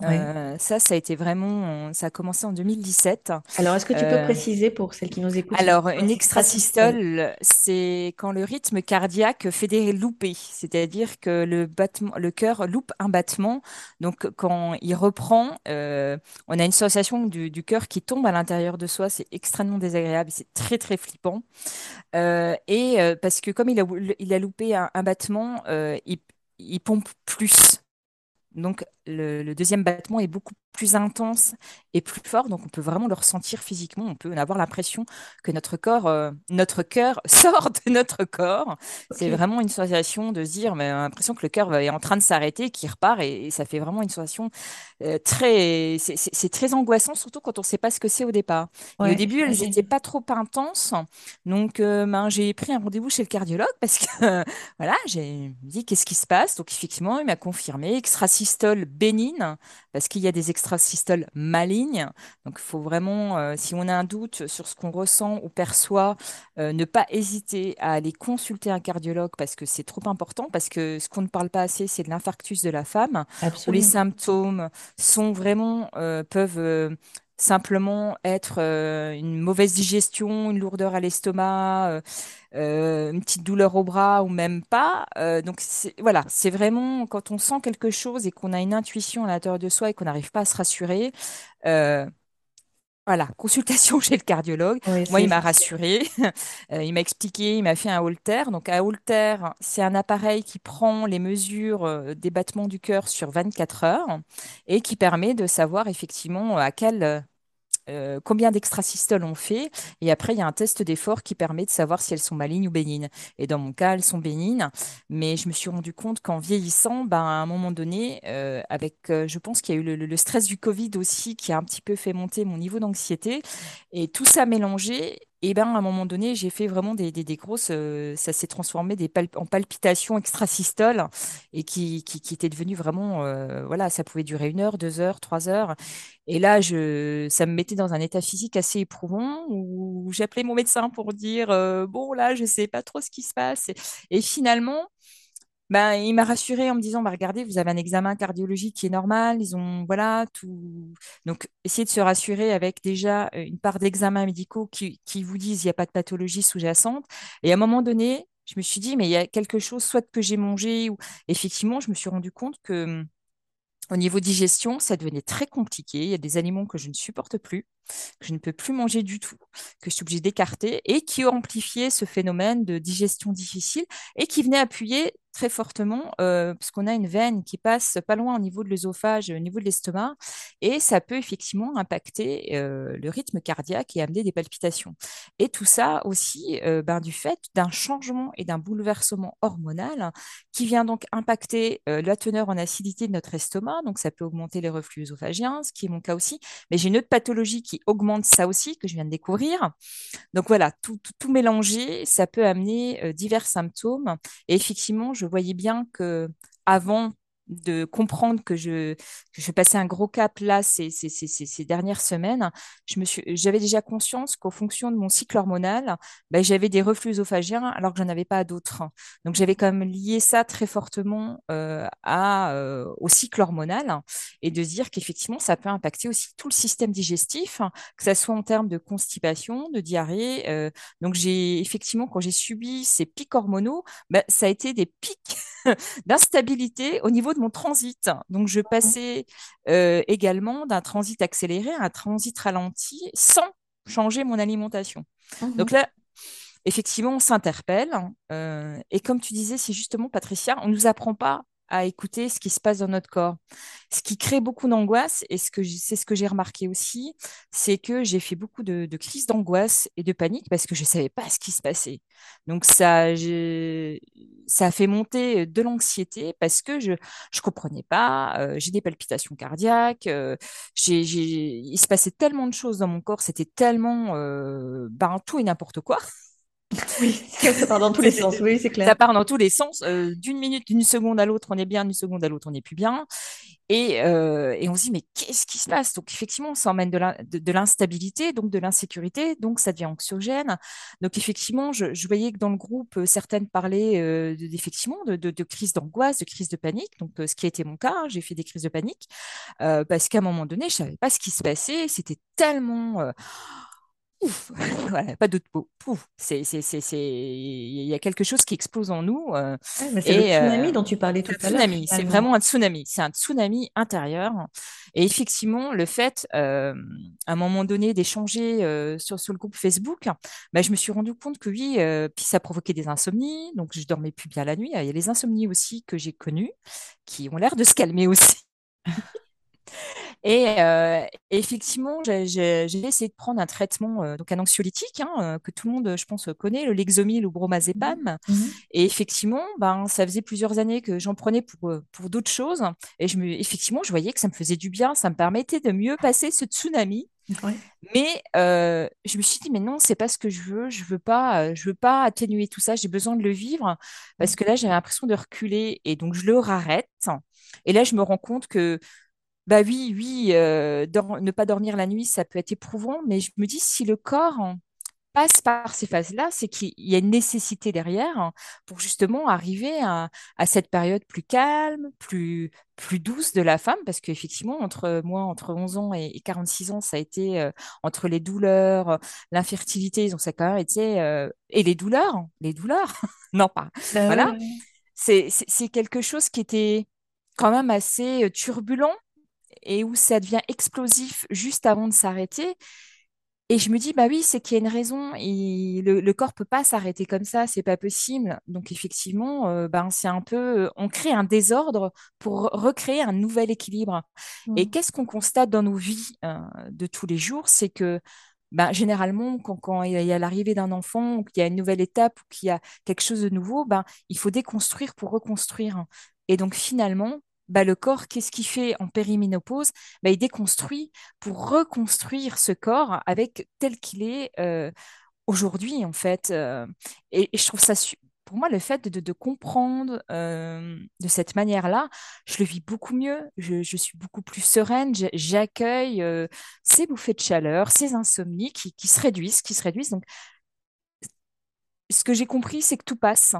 Ouais. Euh, ça, ça a été vraiment, ça a commencé en 2017. Alors, est-ce que tu peux Euh, préciser pour celles qui nous écoutent alors, une extrasystole? c'est quand le rythme cardiaque fait des loupés, c'est-à-dire que le battement, le cœur loupe un battement. Donc, quand il reprend, euh, on a une sensation du, du cœur qui tombe à l'intérieur de soi. C'est extrêmement désagréable, c'est très très flippant. Et parce que comme il a, il a loupé un, un battement, il, il pompe plus. Donc, le, le deuxième battement est beaucoup plus intense et plus fort. Donc, on peut vraiment le ressentir physiquement. On peut avoir l'impression que notre corps, euh, notre cœur sort de notre corps. C'est vraiment une sensation de se dire, mais a l'impression que le cœur est en train de s'arrêter, qu'il repart. Et, et ça fait vraiment une sensation euh, très, c'est très angoissant, surtout quand on ne sait pas ce que c'est au départ. Et au début, elles n'étaient pas trop intenses. Donc, euh, ben, j'ai pris un rendez-vous chez le cardiologue parce que voilà, j'ai dit qu'est-ce qui se passe? Donc, effectivement, il m'a confirmé extrasystole bénigne parce qu'il y a des extrasystoles malignes. Donc, il faut vraiment, euh, si on a un doute sur ce qu'on ressent ou perçoit, euh, ne pas hésiter à aller consulter un cardiologue parce que c'est trop important. Parce que ce qu'on ne parle pas assez, c'est de l'infarctus de la femme où les symptômes sont vraiment, euh, peuvent simplement être euh, une mauvaise digestion, une lourdeur à l'estomac, euh, euh, une petite douleur au bras ou même pas. Donc voilà, c'est vraiment quand on sent quelque chose et qu'on a une intuition à l'intérieur de soi et qu'on n'arrive pas à se rassurer. Euh, voilà, consultation chez le cardiologue. Oui, Moi, il m'a rassuré. Euh, il m'a expliqué, il m'a fait un Holter. Donc, un Holter, c'est un appareil qui prend les mesures euh, des battements du cœur sur 24 heures et qui permet de savoir effectivement à quel euh, combien d'extrasystoles on fait. Et après, il y a un test d'effort qui permet de savoir si elles sont malignes ou bénignes. Et dans mon cas, elles sont bénignes. Mais je me suis rendu compte qu'en vieillissant, ben, à un moment donné, euh, avec, euh, je pense qu'il y a eu le, le stress du Covid aussi qui a un petit peu fait monter mon niveau d'anxiété. Et tout ça mélangé. Et ben, à un moment donné, j'ai fait vraiment des, des, grosses. euh, ça s'est transformé des en palpitations extrasystoles et qui, qui, qui étaient devenues vraiment. euh, voilà, ça pouvait durer une heure, deux heures, trois heures. Et là, je, ça me mettait dans un état physique assez éprouvant où j'appelais mon médecin pour dire euh, bon là, je sais pas trop ce qui se passe. Et finalement, ben, il m'a rassurée en me disant bah, regardez, vous avez un examen cardiologique qui est normal. Ils ont voilà tout. Donc, essayez de se rassurer avec déjà euh, une part d'examens médicaux qui, qui vous disent il n'y a pas de pathologie sous-jacente. Et à un moment donné, je me suis dit mais il y a quelque chose, soit que j'ai mangé ou effectivement, je me suis rendu compte que au niveau digestion, ça devenait très compliqué. Il y a des aliments que je ne supporte plus, que je ne peux plus manger du tout, que je suis obligée d'écarter et qui ont amplifié ce phénomène de digestion difficile et qui venait appuyer très fortement euh, parce qu'on a une veine qui passe pas loin au niveau de l'œsophage, au niveau de l'estomac, et ça peut effectivement impacter euh, le rythme cardiaque et amener des palpitations. Et tout ça aussi euh, ben, du fait d'un changement et d'un bouleversement hormonal qui vient donc impacter la teneur en acidité de notre estomac, donc ça peut augmenter les reflux œsophagiens, ce qui est mon cas aussi, mais j'ai une autre pathologie qui augmente ça aussi, que je viens de découvrir. Donc voilà, tout, tout, tout ça peut amener divers symptômes. Et effectivement, voyais bien que avant de comprendre que je, que je passais un gros cap là ces, ces, ces, ces dernières semaines, j'avais déjà conscience qu'en fonction de mon cycle hormonal, ben, j'avais des reflux œsophagiens alors que j'en avais pas d'autres. Donc j'avais quand même lié ça très fortement euh, à, euh, au cycle hormonal et de dire qu'effectivement ça peut impacter aussi tout le système digestif, que ça soit en termes de constipation, de diarrhée. Euh, donc j'ai effectivement quand j'ai subi ces pics hormonaux, ben, ça a été des pics d'instabilité au niveau de mon transit. Donc, je passais euh, également d'un transit accéléré à un transit ralenti sans changer mon alimentation. Mhm. Donc là, effectivement, on s'interpelle. Euh, et comme tu disais, c'est justement, Patricia, on ne nous apprend pas à écouter ce qui se passe dans notre corps. Ce qui crée beaucoup d'angoisse, et c'est ce que j'ai remarqué aussi, c'est que j'ai fait beaucoup de, crises d'angoisse et de panique parce que je ne savais pas ce qui se passait. Donc ça, ça a fait monter de l'anxiété parce que je ne comprenais pas, euh, j'ai des palpitations cardiaques, euh, il se passait tellement de choses dans mon corps, c'était tellement euh, ben, tout et n'importe quoi. Oui, ça part dans tous les sens, oui, c'est clair. Ça part dans tous les sens. Euh, d'une minute, d'une seconde à l'autre, on est bien, d'une seconde à l'autre, on n'est plus bien. Et, euh, et, on se dit, mais qu'est-ce qui se passe? Donc, effectivement, ça emmène de l'instabilité, donc de l'insécurité, donc ça devient anxiogène. Donc, effectivement, je, je voyais que dans le groupe, euh, certaines parlaient euh, effectivement de, de, de crise d'angoisse, de crise de panique. Donc, ce qui a été mon cas, hein, j'ai fait des crises de panique parce qu'à un moment donné, je ne savais pas ce qui se passait. C'était tellement Pouf, voilà, pas d'autre mot. Pouf, c'est, c'est, c'est, c'est, il y a quelque chose qui explose en nous. Euh, c'est le tsunami euh, dont tu parlais tout à l'heure. Tsunami, c'est vraiment un tsunami. C'est un tsunami intérieur. Et effectivement, le fait, euh, à un moment donné, d'échanger sur, sur le groupe Facebook, bah, je me suis rendu compte que oui, puis ça provoquait des insomnies. Donc, je dormais plus bien la nuit. Il y a les insomnies aussi que j'ai connues, qui ont l'air de se calmer aussi. Et euh, effectivement, j'ai essayé de prendre un traitement, euh, donc un anxiolytique, hein, euh, que tout le monde, je pense, connaît, le Lexomil ou bromazepam. Mmh mmh et effectivement, ben, ça faisait plusieurs années que j'en prenais pour, pour d'autres choses. Et je me, effectivement, je voyais que ça me faisait du bien, ça me permettait de mieux passer ce tsunami. Mais je me suis dit, mais non, c'est pas ce que je veux. Je veux pas, je veux pas atténuer tout ça. J'ai besoin de le vivre parce que là, j'ai l'impression de reculer et donc je le rarrête. Et là, je me rends compte que bah oui, oui, euh, ne pas dormir la nuit, ça peut être éprouvant, mais je me dis, si le corps passe par ces phases-là, c'est qu'il y a une nécessité derrière pour justement arriver à, cette période plus calme, plus, plus douce de la femme, parce qu'effectivement, entre moi, entre 11 ans et, 46 ans, ça a été euh, entre les douleurs, l'infertilité, donc ça a quand même été, euh, et les douleurs, les douleurs, non pas, bah voilà, c'est quelque chose qui était quand même assez turbulent et où ça devient explosif juste avant de s'arrêter. Et je me dis, bah oui, c'est qu'il y a une raison. Et le, le corps peut pas s'arrêter comme ça, c'est pas possible. Donc effectivement, euh, ben c'est un peu, on crée un désordre pour recréer un nouvel équilibre. Et qu'est-ce qu'on constate dans nos vies euh, de tous les jours, c'est que ben, généralement, quand, quand, il y a l'arrivée d'un enfant, ou qu'il y a une nouvelle étape, ou qu'il y a quelque chose de nouveau, ben, il faut déconstruire pour reconstruire. Et donc finalement, bah, le corps, qu'est-ce qu'il fait en périménopause? Bah, Il déconstruit pour reconstruire ce corps avec tel qu'il est euh, aujourd'hui, en fait. Euh. et, je trouve ça pour moi, le fait de, comprendre euh, de cette manière-là, je le vis beaucoup mieux, je, suis beaucoup plus sereine, j'accueille ces bouffées de chaleur, ces insomnies qui, qui, se réduisent, qui se réduisent. Donc, ce que j'ai compris, c'est que tout passe.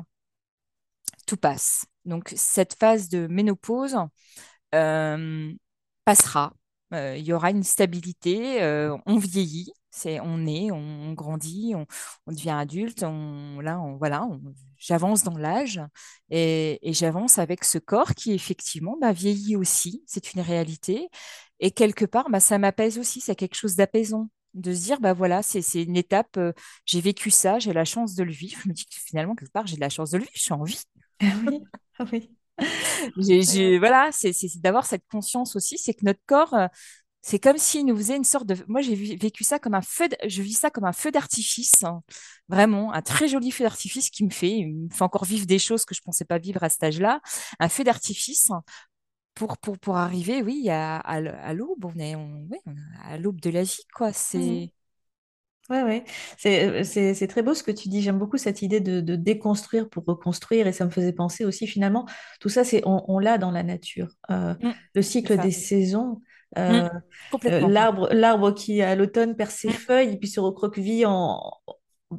Tout passe. Donc cette phase de ménopause euh, passera. Euh, il y aura une stabilité, euh, on vieillit, c'est on est, on, grandit, on, devient adulte, on, là, on, voilà, j'avance dans l'âge et, j'avance avec ce corps qui effectivement bah, vieillit aussi, c'est une réalité. Et quelque part, bah, ça m'apaise aussi, c'est quelque chose d'apaisant de se dire, bah voilà, c'est une étape, j'ai vécu ça, j'ai la chance de le vivre. Je me dis que finalement, quelque part, j'ai la chance de le vivre, je suis en vie. Ah oui. Oui. J'ai, j'ai- voilà, c'est c'est d'avoir cette conscience aussi, c'est que notre corps, euh, c'est comme s'il nous faisait une sorte de. Moi, j'ai vécu ça comme un feu. d- Je vis ça comme un feu d'artifice, hein. Vraiment, un très joli feu d'artifice qui me fait, il me fait encore vivre des choses que je pensais pas vivre à cet âge-là. Un feu d'artifice pour, pour, pour arriver, oui, à, à, l- à l'aube. On est, on, est à l'aube de la vie, quoi. Mhm. C'est. Ouais. C'est, euh, c'est, c'est très beau ce que tu dis. J'aime beaucoup cette idée de, de déconstruire pour reconstruire. Et ça me faisait penser aussi, finalement, tout ça, c'est, on, on l'a dans la nature. Euh, Mm, le cycle des saisons, Mm, euh, l'arbre, l'arbre qui, à l'automne, perd ses Mm, feuilles et puis se recroqueville en,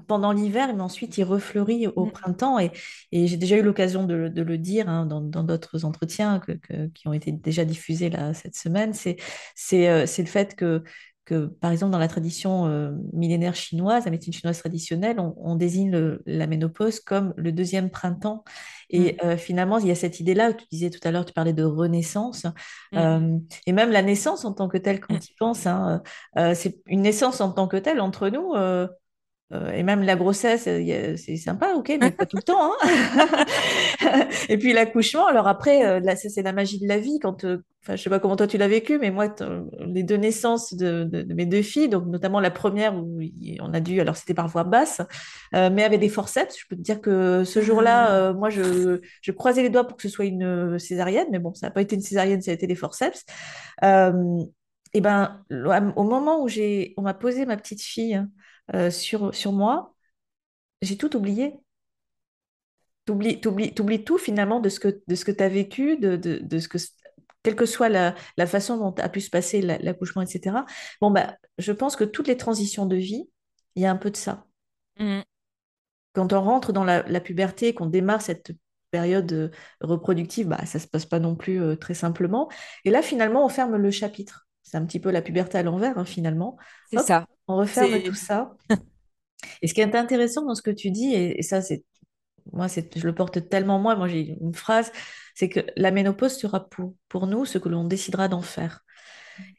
pendant l'hiver, mais ensuite il refleurit au printemps. Et, et j'ai déjà eu l'occasion de, le de le dire hein, dans, dans d'autres entretiens que, que- qui ont été déjà diffusés là, cette semaine. C'est, c'est, c'est le fait que que, par exemple, dans la tradition euh, millénaire chinoise, la médecine chinoise traditionnelle, on, on désigne le- la ménopause comme le deuxième printemps. mm, Et euh, finalement, il y a cette idée-là, tu disais tout à l'heure, tu parlais de renaissance, mm, euh, et même la naissance en tant que telle, quand mm. tu y penses, hein, c'est une naissance en tant que telle entre nous. Euh, et même la grossesse, c'est sympa, ok, mais pas tout le temps. hein. Et puis l'accouchement, alors après, euh, là, c'est la magie de la vie. Quand, euh, enfin, je sais pas comment toi tu l'as vécu, mais moi, les deux naissances de, de- de mes deux filles, donc notamment la première où on a dû, alors c'était par voie basse, euh, mais avec des forceps. Je peux te dire que ce jour-là, Ah, euh, moi, je, je croisais les doigts pour que ce soit une césarienne, mais bon, ça n'a pas été une césarienne, ça a été des forceps. Euh, et ben, au moment où j'ai, on m'a posé ma petite fille euh, sur, sur moi, j'ai tout oublié. T'oublies, t'oublies, t'oublies tout finalement de ce que, de ce que tu as vécu, de, de, de ce que, quelle que soit la, la façon dont a pu se passer la- l'accouchement, etc. Bon, bah, je pense que toutes les transitions de vie, il y a un peu de ça. mm, Quand on rentre dans la, la puberté, qu'on démarre cette période euh, reproductive, bah, ça se passe pas non plus euh, très simplement. Et là, finalement, on ferme le chapitre. C'est un petit peu la puberté à l'envers, hein, finalement. c'est Hop, ça. On referme tout ça. Et ce qui est intéressant dans ce que tu dis, et, et ça, c'est moi, c'est, je le porte tellement moi. Moi, j'ai une phrase, c'est que la ménopause sera pour, pour nous ce que l'on décidera d'en faire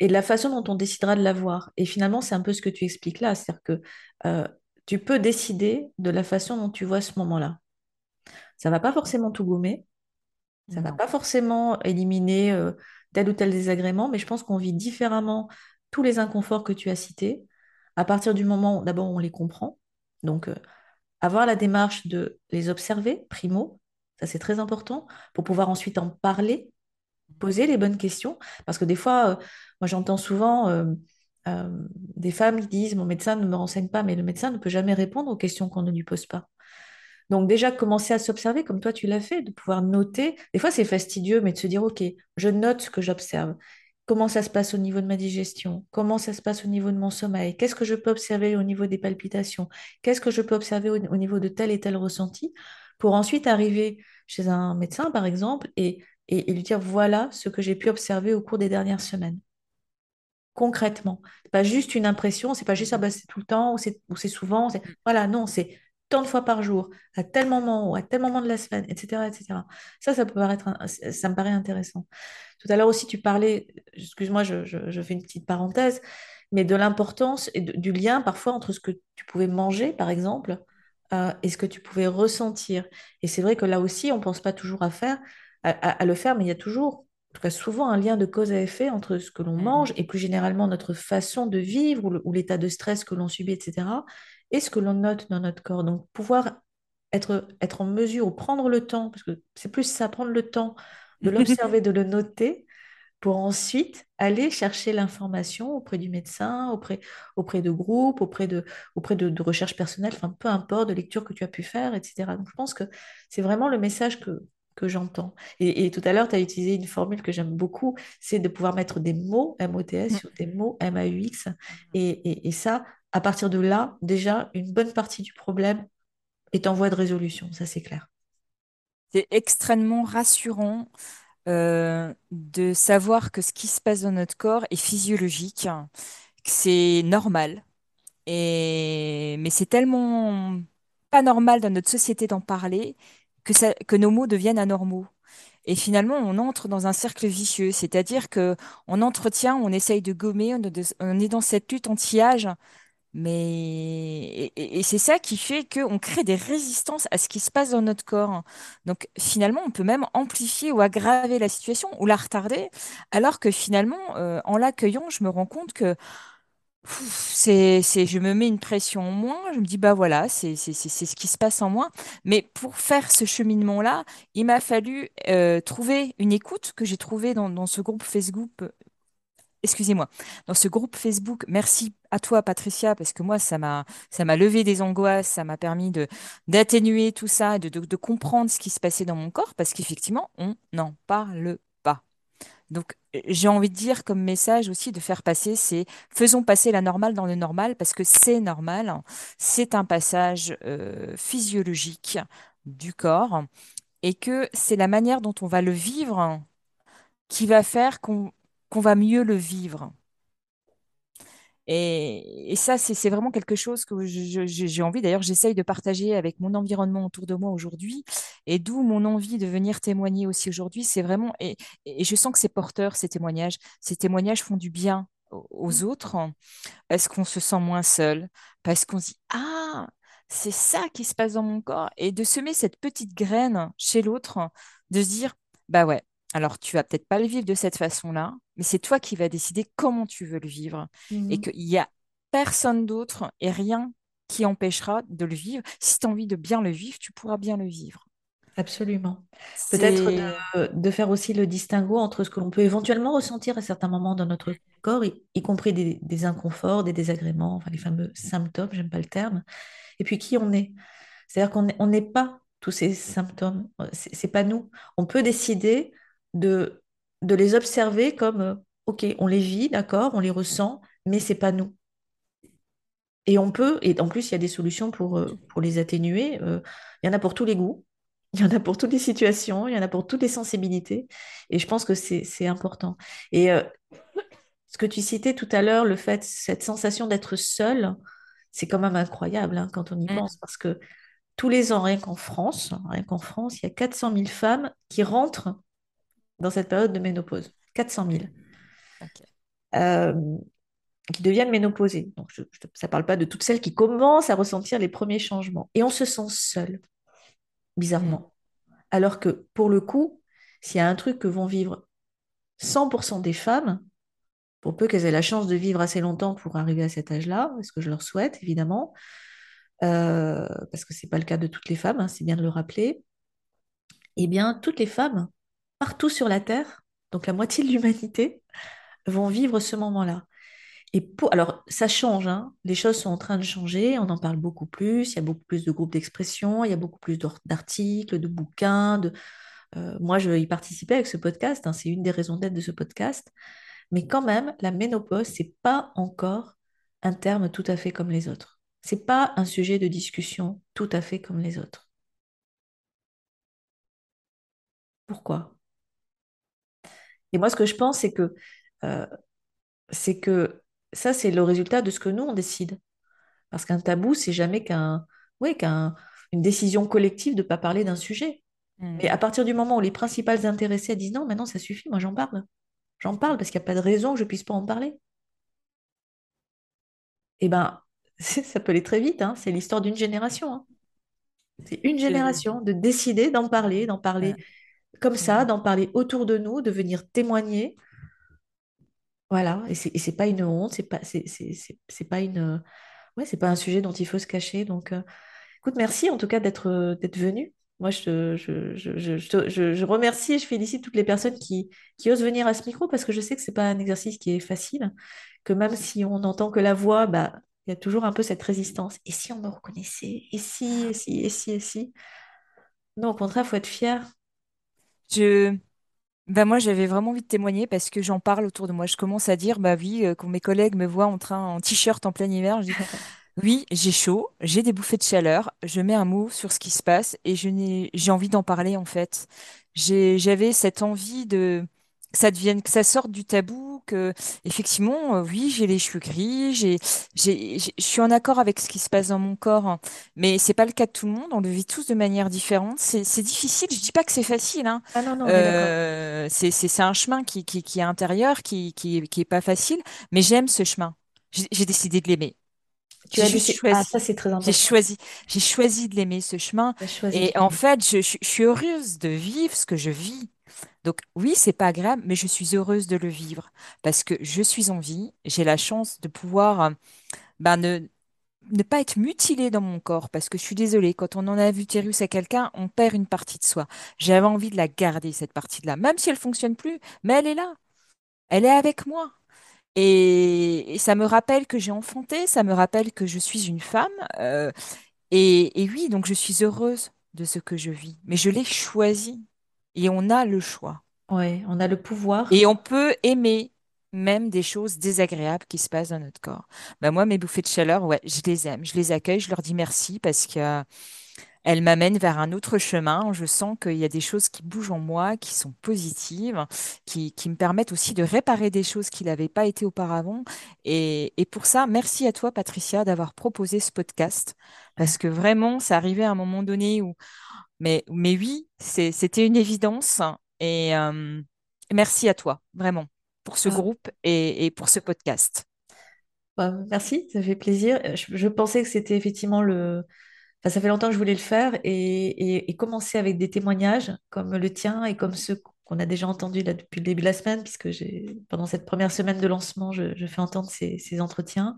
et de la façon dont on décidera de l'avoir. Et finalement, c'est un peu ce que tu expliques là, c'est-à-dire que euh, tu peux décider de la façon dont tu vois ce moment-là. Ça va pas forcément tout gommer, ça va Non. pas forcément éliminer euh, tel ou tel désagrément, mais je pense qu'on vit différemment tous les inconforts que tu as cités à partir du moment où d'abord on les comprend. Donc, euh, avoir la démarche de les observer, primo, ça c'est très important, pour pouvoir ensuite en parler, poser les bonnes questions. Parce que des fois, euh, moi j'entends souvent euh, des femmes qui disent, mon médecin ne me renseigne pas, mais le médecin ne peut jamais répondre aux questions qu'on ne lui pose pas. Donc déjà, commencer à s'observer comme toi tu l'as fait, de pouvoir noter. Des fois, c'est fastidieux, mais de se dire, OK, je note ce que j'observe. Comment ça se passe au niveau de ma digestion? Comment ça se passe au niveau de mon sommeil? Qu'est-ce que je peux observer au niveau des palpitations? Qu'est-ce que je peux observer au, au niveau de tel et tel ressenti? Pour ensuite arriver chez un médecin, par exemple, et, et, lui dire, voilà ce que j'ai pu observer au cours des dernières semaines? Concrètement. Pas juste une impression, c'est pas juste ah bah, c'est tout le temps ou c'est ou c'est souvent. Voilà, non, c'est tant de fois par jour, à tel moment ou à tel moment de la semaine, etc., etc. Ça, ça peut paraître, un- ça me paraît intéressant. Tout à l'heure aussi, tu parlais, excuse-moi, je, je- je fais une petite parenthèse, mais de l'importance et de- du lien parfois entre ce que tu pouvais manger, par exemple, euh, et ce que tu pouvais ressentir. Et c'est vrai que là aussi, on pense pas toujours à faire, à, à- à le faire, mais il y a toujours, en tout cas souvent, un lien de cause à effet entre ce que l'on mange Mm, et plus généralement notre façon de vivre ou l'état de stress que l'on subit, etc., et ce que l'on note dans notre corps. Donc, pouvoir être, être en mesure ou prendre le temps, parce que c'est plus ça, prendre le temps de mm. l'observer, de le noter, pour ensuite aller chercher l'information auprès du médecin, auprès, auprès de groupes, auprès de, auprès de, de recherche personnelle, enfin peu importe, de lecture que tu as pu faire, etc. Donc je pense que c'est vraiment le message que, que j'entends. Et, et tout à l'heure, tu as utilisé une formule que j'aime beaucoup, c'est de pouvoir mettre des mots M-O-T-S sur des mots M-A-U-X. Et, et, et ça, à partir de là, déjà, une bonne partie du problème est en voie de résolution, ça c'est clair. C'est extrêmement rassurant euh, de savoir que ce qui se passe dans notre corps est physiologique, que c'est normal. Et... Mais c'est tellement pas normal dans notre société d'en parler que, nos mots deviennent anormaux. Et finalement, on entre dans un cercle vicieux, c'est-à-dire que on entretient, on essaye de gommer, on est dans cette lutte anti-âge Mais et, c'est ça qui fait qu'on crée des résistances à ce qui se passe dans notre corps. Donc finalement, on peut même amplifier ou aggraver la situation ou la retarder, alors que finalement, euh, en l'accueillant, je me rends compte que c'est, c'est, je me mets une pression en moins. Je me dis bah voilà, c'est c'est c'est c'est ce qui se passe en moi. Mais pour faire ce cheminement-là, il m'a fallu euh, trouver une écoute que j'ai trouvée dans, dans ce groupe Facebook excusez-moi, dans ce groupe Facebook. Merci à toi, Patricia, parce que moi, ça m'a, levé des angoisses, ça m'a permis d'atténuer tout ça, de comprendre ce qui se passait dans mon corps, parce qu'effectivement, on n'en parle pas. Donc, euh, j'ai envie de dire comme message aussi de faire passer, c'est faisons passer la normale dans le normal, parce que c'est normal, c'est un passage euh, physiologique du corps, et que c'est la manière dont on va le vivre qui va faire qu'on qu'on va mieux le vivre. Et, et ça, c'est vraiment quelque chose que j'ai envie, d'ailleurs, j'essaye de partager avec mon environnement autour de moi aujourd'hui, et d'où mon envie de venir témoigner aussi aujourd'hui. C'est vraiment, et, et je sens que c'est porteur, ces témoignages. Ces témoignages font du bien aux aux autres, parce qu'on se sent moins seul, parce qu'on se dit, ah, c'est ça qui se passe dans mon corps, et de semer cette petite graine chez l'autre, de se dire, bah ouais, alors tu vas peut-être pas le vivre de cette façon-là, mais c'est toi qui vas décider comment tu veux le vivre, et Mhm. qu'il y a personne d'autre et rien qui empêchera de le vivre. Si tu as envie de bien le vivre, tu pourras bien le vivre. Absolument. Peut-être de, de faire aussi le distinguo entre ce que l'on peut éventuellement ressentir à certains moments dans notre corps, y, y compris des, des inconforts, des désagréments, enfin les fameux symptômes, j'aime pas le terme, et puis qui on est. C'est-à-dire qu'on n'est pas tous ces symptômes, c'est pas nous. On peut décider de, de les observer comme, euh, ok, on les vit, d'accord, on les ressent, mais c'est pas nous. Et on peut, et en plus, il y a des solutions pour, euh, pour les atténuer. euh, il y en a pour tous les goûts, il y en a pour toutes les situations, il y en a pour toutes les sensibilités. Et je pense que c'est, important. Et euh, ce que tu citais tout à l'heure, le fait, cette sensation d'être seul, c'est quand même incroyable hein, quand on y pense, parce que tous les ans, rien qu'en France, rien qu'en France, il y a 400 000 femmes qui rentrent dans cette période de ménopause. 400 000. ok. Euh, qui deviennent ménopausées. Donc, je- je- ça ne parle pas de toutes celles qui commencent à ressentir les premiers changements. Et on se sent seul, Mm, bizarrement. Alors que, pour le coup, s'il y a un truc que vont vivre 100% des femmes, pour peu qu'elles aient la chance de vivre assez longtemps pour arriver à cet âge-là, ce que je leur souhaite, évidemment, euh, parce que ce n'est pas le cas de toutes les femmes, hein, c'est bien de le rappeler, eh bien, toutes les femmes, partout sur la Terre, donc la moitié de l'humanité, vont vivre ce moment-là. Et pour, alors, ça change, hein. Les choses sont en train de changer, on en parle beaucoup plus, il y a beaucoup plus de groupes d'expression, il y a beaucoup plus d'articles, de bouquins. Euh, moi, je y participer avec ce podcast, hein, c'est une des raisons d'être de ce podcast. Mais quand même, la ménopause, c'est pas encore un terme tout à fait comme les autres. C'est pas un sujet de discussion tout à fait comme les autres. Pourquoi? Et moi, ce que je pense, c'est que, euh, c'est que ça, c'est le résultat de ce que nous, on décide. Parce qu'un tabou, c'est jamais qu'un, ouais, qu'un, une décision collective de ne pas parler d'un sujet. Mais mm, à partir du moment où les principales intéressées disent non, maintenant ça suffit, moi j'en parle. J'en parle parce qu'il n'y a pas de raison que je ne puisse pas en parler. Eh ben, ça peut aller très vite, hein. C'est l'histoire d'une génération. hein. C'est une génération de décider d'en parler, d'en parler comme ça, mm. d'en parler autour de nous, de venir témoigner. Voilà, et c'est et c'est pas une honte, c'est pas, c'est c'est- c'est- c'est pas une, ouais, c'est pas un sujet dont il faut se cacher. Donc, euh, Écoute, merci en tout cas d'être euh, d'être venu. Moi, je, je, je, je, remercie et je félicite toutes les personnes qui, qui osent venir à ce micro parce que je sais que c'est pas un exercice qui est facile, que même si on n'entend que la voix, bah, il y a toujours un peu cette résistance. Et si on me reconnaissait? Et si, et si, et si, et si? Non, au contraire, il faut être fier. Je, bah moi, j'avais vraiment envie de témoigner parce que j'en parle autour de moi. Je commence à dire, bah oui, euh, quand mes collègues me voient en train, en t-shirt en plein hiver, je dis, Oui, j'ai chaud, j'ai des bouffées de chaleur, je mets un mot sur ce qui se passe et je n'ai, j'ai envie d'en parler en fait. J'ai, j'avais cette envie de ça devienne, que ça sorte du tabou, que effectivement, euh, oui, j'ai les cheveux gris, j'ai, j'ai, j'ai- je suis en accord avec ce qui se passe dans mon corps, hein. mais c'est pas le cas de tout le monde. On le vit tous de manière différente. C'est, c'est difficile. Je dis pas que c'est facile, hein. Ah non, non, on est d'accord. Euh, c'est, c'est, c'est un chemin qui, qui, qui est intérieur, qui, qui, qui est pas facile, mais j'aime ce chemin. J'ai j'ai décidé de l'aimer. Tu as choisi. Ah, ça c'est très important. J'ai choisi, j'ai choisi de l'aimer ce chemin. Et en fait, je, je, suis heureuse de vivre ce que je vis. Donc oui, c'est pas agréable, mais je suis heureuse de le vivre parce que je suis en vie. J'ai la chance de pouvoir ben, ne, pas être mutilée dans mon corps parce que je suis désolée, quand on en a vu Thérus à quelqu'un, on perd une partie de soi. J'avais envie de la garder, cette partie-là, même si elle fonctionne plus, mais elle est là. Elle est avec moi. Et, ça me rappelle que j'ai enfanté, ça me rappelle que je suis une femme. Euh, et, et, oui, donc je suis heureuse de ce que je vis, mais je l'ai choisi. Et on a le choix. Oui, on a le pouvoir. Et on peut aimer même des choses désagréables qui se passent dans notre corps. Ben moi, mes bouffées de chaleur, ouais, je les aime, je les accueille, je leur dis merci parce que elles m'amènent vers un autre chemin. Je sens qu'il y a des choses qui bougent en moi, qui sont positives, qui, qui me permettent aussi de réparer des choses qui n'avaient pas été auparavant. Et, et, pour ça, merci à toi, Patricia, d'avoir proposé ce podcast. Parce que vraiment, ça arrivait à un moment donné où... Mais, mais oui, c'était une évidence. Et euh, merci à toi, vraiment pour ce ah. groupe et, pour ce podcast. Bah, merci, ça fait plaisir. Je, pensais que c'était effectivement le... Enfin, ça fait longtemps que je voulais le faire et, commencer avec des témoignages comme le tien et comme ceux qu'on a déjà entendus là depuis le début de la semaine, puisque pendant cette première semaine de lancement, je, fais entendre ces, ces entretiens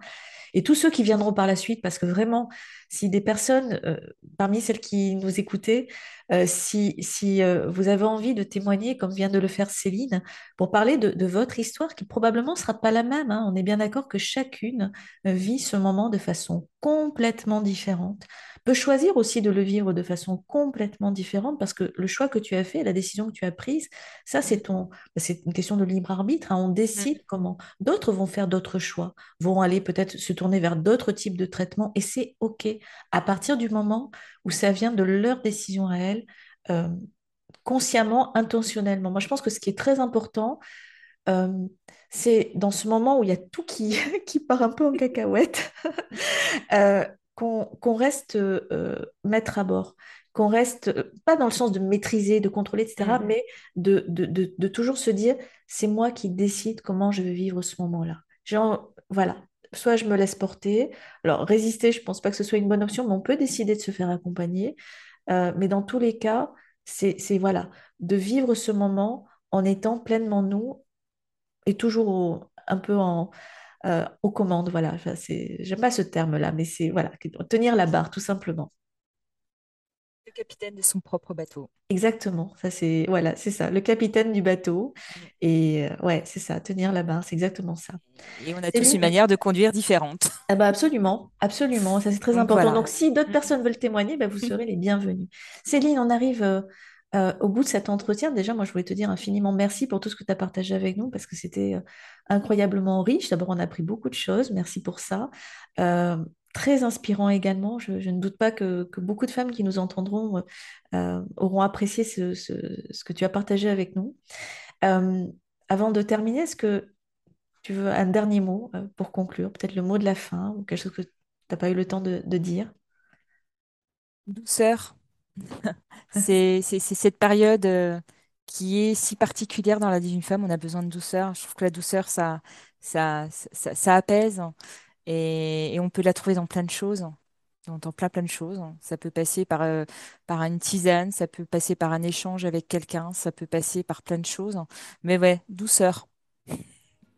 et tous ceux qui viendront par la suite, parce que vraiment, si des personnes, euh, parmi celles qui nous écoutaient, euh, si, si euh, vous avez envie de témoigner, comme vient de le faire Céline, pour parler de, votre histoire, qui probablement ne sera pas la même, hein. on est bien d'accord que chacune vit ce moment de façon complètement différente, peut choisir aussi de le vivre de façon complètement différente, parce que le choix que tu as fait, la décision que tu as prise, ça c'est ton, c'est une question de libre arbitre, hein. on décide mm. comment. D'autres vont faire d'autres choix, vont aller peut-être se tourner vers d'autres types de traitements, et c'est OK à partir du moment où ça vient de leur décision à elles, euh, consciemment, intentionnellement. Moi, je pense que ce qui est très important, euh, c'est dans ce moment où il y a tout qui, qui part un peu en cacahuète, euh, qu'on reste maître à bord, qu'on reste, pas dans le sens de maîtriser, de contrôler, etc., mmh. mais de, de, de, toujours se dire, c'est moi qui décide comment je vais vivre ce moment-là. Voilà, soit je me laisse porter. Alors, résister, je ne pense pas que ce soit une bonne option, mais on peut décider de se faire accompagner. Euh, mais dans tous les cas, c'est voilà, de vivre ce moment en étant pleinement nous et toujours un peu en, euh, aux commandes. Voilà, enfin, j'aime pas ce terme-là, mais c'est voilà, tenir la barre, tout simplement capitaine de son propre bateau. Exactement, ça c'est voilà, c'est ça, le capitaine du bateau. Mm. Et euh, ouais, c'est ça, tenir la barre, c'est exactement ça. Et on a tous une manière de conduire différente. Ah bah absolument, absolument, ça c'est très important. Donc si d'autres mm. personnes veulent témoigner, bah, vous serez les bienvenus. Céline, on arrive euh, euh, au bout de cet entretien. Déjà, moi je voulais te dire infiniment merci pour tout ce que tu as partagé avec nous parce que c'était incroyablement riche. D'abord, on a appris beaucoup de choses, merci pour ça très inspirant également. Je, ne doute pas que, beaucoup de femmes qui nous entendront euh, auront apprécié ce, que tu as partagé avec nous. Euh, avant de terminer, est-ce que tu veux un dernier mot euh, pour conclure? Peut-être le mot de la fin ou quelque chose que tu n'as pas eu le temps de, dire? Douceur. c'est cette période qui est si particulière dans la vie d'une femme. On a besoin de douceur. Je trouve que la douceur, ça, ça, ça apaise. Et, on peut la trouver dans plein de choses, dans, plein de choses. Ça peut passer par, euh, par une tisane, ça peut passer par un échange avec quelqu'un, ça peut passer par plein de choses. Mais ouais, douceur.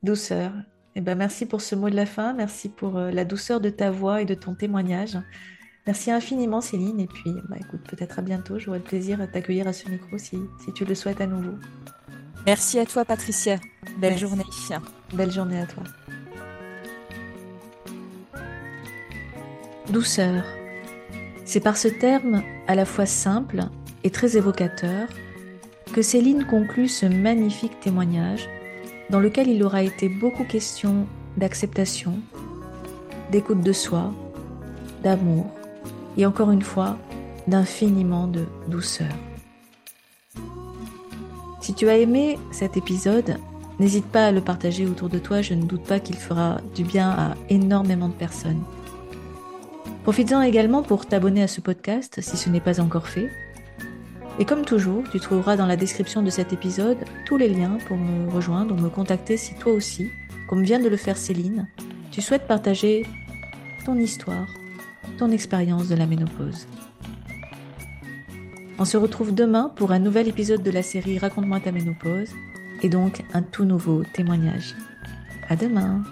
Douceur. Eh ben, merci pour ce mot de la fin, merci pour euh, la douceur de ta voix et de ton témoignage. Merci infiniment Céline et puis bah, écoute, peut-être à bientôt, j'aurai le plaisir de t'accueillir à ce micro si, si tu le souhaites à nouveau. Merci à toi Patricia, belle journée. Belle journée à toi. douceur. C'est par ce terme à la fois simple et très évocateur que Céline conclut ce magnifique témoignage dans lequel il aura été beaucoup question d'acceptation, d'écoute de soi, d'amour et encore une fois d'infiniment de douceur. Si tu as aimé cet épisode, n'hésite pas à le partager autour de toi, je ne doute pas qu'il fera du bien à énormément de personnes. Profites-en également pour t'abonner à ce podcast si ce n'est pas encore fait. Et comme toujours, tu trouveras dans la description de cet épisode tous les liens pour me rejoindre ou me contacter si toi aussi, comme vient de le faire Céline, tu souhaites partager ton histoire, ton expérience de la ménopause. On se retrouve demain pour un nouvel épisode de la série Raconte-moi ta ménopause et donc un tout nouveau témoignage. À demain!